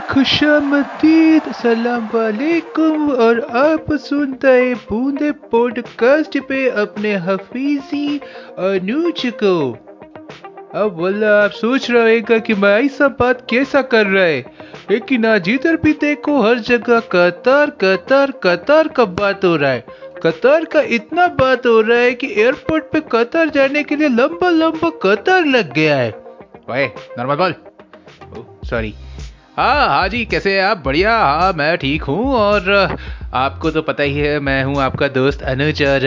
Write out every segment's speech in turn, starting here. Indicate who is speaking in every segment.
Speaker 1: खुशामदीद वालेकुम। और आप सुनते हैं बूंदे पॉडकास्ट पे अपने हफीजी अनुज को। अब वल्ला आप सोच रहे रहेगा कि मैं ऐसा बात कैसा कर रहा है? लेकिन आज इधर भी देखो, हर जगह कतार कतार कतार का बात हो रहा है। कतार का इतना बात हो रहा है कि एयरपोर्ट पे कतार जाने के लिए लंबा लंबा कतार लग गया है।
Speaker 2: नॉर्मल बोल सॉरी हाँ हाँ जी, कैसे हैं आप? बढ़िया। हाँ मैं ठीक हूँ और आपको तो पता ही है, मैं हूँ आपका दोस्त अनुज और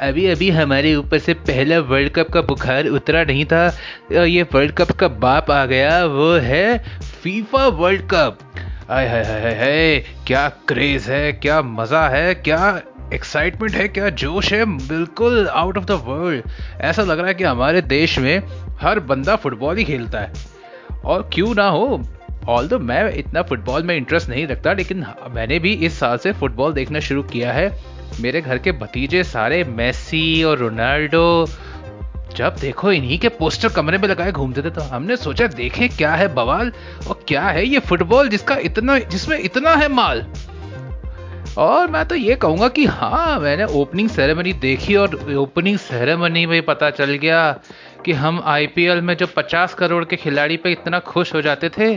Speaker 2: अभी अभी हमारे ऊपर से पहला वर्ल्ड कप का बुखार उतरा नहीं था। ये वर्ल्ड कप का बाप आ गया, वो है फीफा वर्ल्ड कप। आय हाय हाय हाय, क्या क्रेज है, क्या मज़ा है, क्या एक्साइटमेंट है, क्या जोश है, बिल्कुल आउट ऑफ़ द वर्ल्ड। ऐसा लग रहा है कि हमारे देश में हर बंदा फुटबॉल ही खेलता है। और क्यों ना हो ऑल दो मैं इतना फुटबॉल में इंटरेस्ट नहीं रखता, लेकिन मैंने भी इस साल से फुटबॉल देखना शुरू किया है। मेरे घर के भतीजे सारे मेसी और रोनाल्डो, जब देखो इन्हीं के पोस्टर कमरे में लगाए घूमते थे तो हमने सोचा, देखें क्या है बवाल और क्या है ये फुटबॉल जिसका इतना, जिसमें इतना है माल? और मैं तो ये कहूँगा कि हाँ मैंने ओपनिंग सेरेमनी देखी और ओपनिंग सेरेमनी में पता चल गया कि हम आईपीएल में जो 50 करोड़ के खिलाड़ी पे इतना खुश हो जाते थे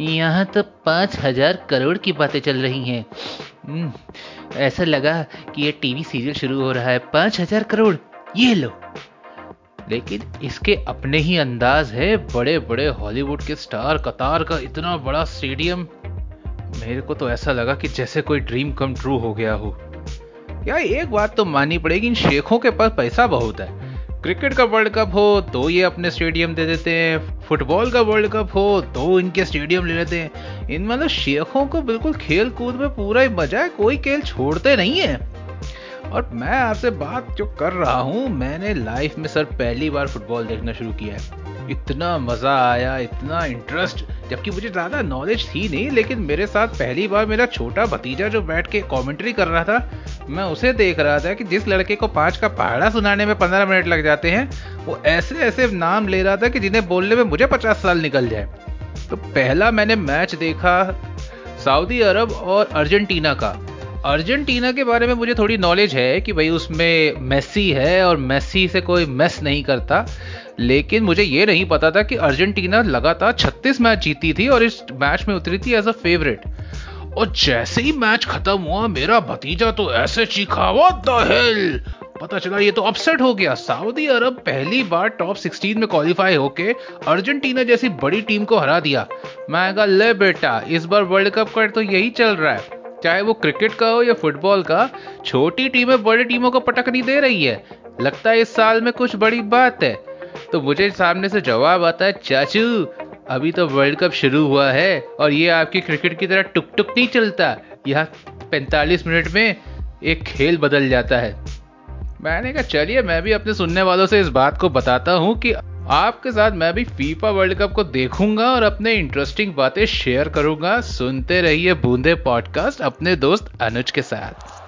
Speaker 2: यहाँ तो पाँच हज़ार करोड़ की बातें चल रही हैं। हम्म, ऐसा लगा कि ये टीवी सीरियल शुरू हो रहा है। पाँच हज़ार करोड़ ये लो। लेकिन इसके अपने ही अंदाज है बड़े बड़े हॉलीवुड के स्टार कतार का इतना बड़ा स्टेडियम। मेरे को तो ऐसा लगा कि जैसे कोई ड्रीम कम ट्रू हो गया हो। यार एक बात तो माननी पड़ेगी इन शेखों के पास पैसा बहुत है। क्रिकेट का वर्ल्ड कप हो तो ये अपने स्टेडियम दे देते हैं। फुटबॉल का वर्ल्ड कप हो तो इनके स्टेडियम ले लेते हैं। इन मतलब शेखों को बिल्कुल खेल कूद में पूरा ही मज़ा है, कोई खेल छोड़ते नहीं है। और मैं आपसे बात जो कर रहा हूँ, मैंने लाइफ में सर पहली बार फुटबॉल देखना शुरू किया है। इतना मज़ा आया, इतना इंटरेस्ट जबकि मुझे ज़्यादा नॉलेज थी नहीं, लेकिन मेरे साथ पहली बार मेरा छोटा भतीजा जो बैठ के कमेंट्री कर रहा था मैं उसे देख रहा था कि जिस लड़के को पाँच का पहाड़ा सुनाने में पंद्रह मिनट लग जाते हैं, वो ऐसे ऐसे नाम ले रहा था कि जिन्हें बोलने में मुझे पचास साल निकल जाए। तो पहला मैंने मैच देखा सऊदी अरब और अर्जेंटीना का। अर्जेंटीना के बारे में मुझे थोड़ी नॉलेज है कि भाई उसमें मेसी है और मेसी से कोई मेस नहीं करता। लेकिन मुझे ये नहीं पता था कि अर्जेंटीना लगातार 36 मैच जीती थी और इस मैच में उतरी थी एज अ फेवरेट और जैसे ही मैच खत्म हुआ, मेरा भतीजा तो ऐसे चीखा हेल पता चला ये तो अपसेट हो गया। सऊदी अरब पहली बार टॉप 16 में क्वालिफाई होके अर्जेंटीना जैसी बड़ी टीम को हरा दिया। मैं कहा, ले बेटा, इस बार वर्ल्ड कप का तो यही चल रहा है। चाहे वो क्रिकेट का हो या फुटबॉल का, छोटी टीमें बड़ी टीमों को पटक नहीं दे रही है। लगता है इस साल में कुछ बड़ी बात है। तो मुझे सामने से जवाब आता है, चाचू अभी तो वर्ल्ड कप शुरू हुआ है और ये आपकी क्रिकेट की तरह टुक टुक नहीं चलता। यहाँ 45 मिनट में एक खेल बदल जाता है। मैंने कहा, चलिए, मैं भी अपने सुनने वालों से इस बात को बताता हूँ कि आपके साथ मैं भी फीफा वर्ल्ड कप को देखूँगा और अपने इंटरेस्टिंग बातें शेयर करूँगा। सुनते रहिए बूंदे पॉडकास्ट अपने दोस्त अनुज के साथ।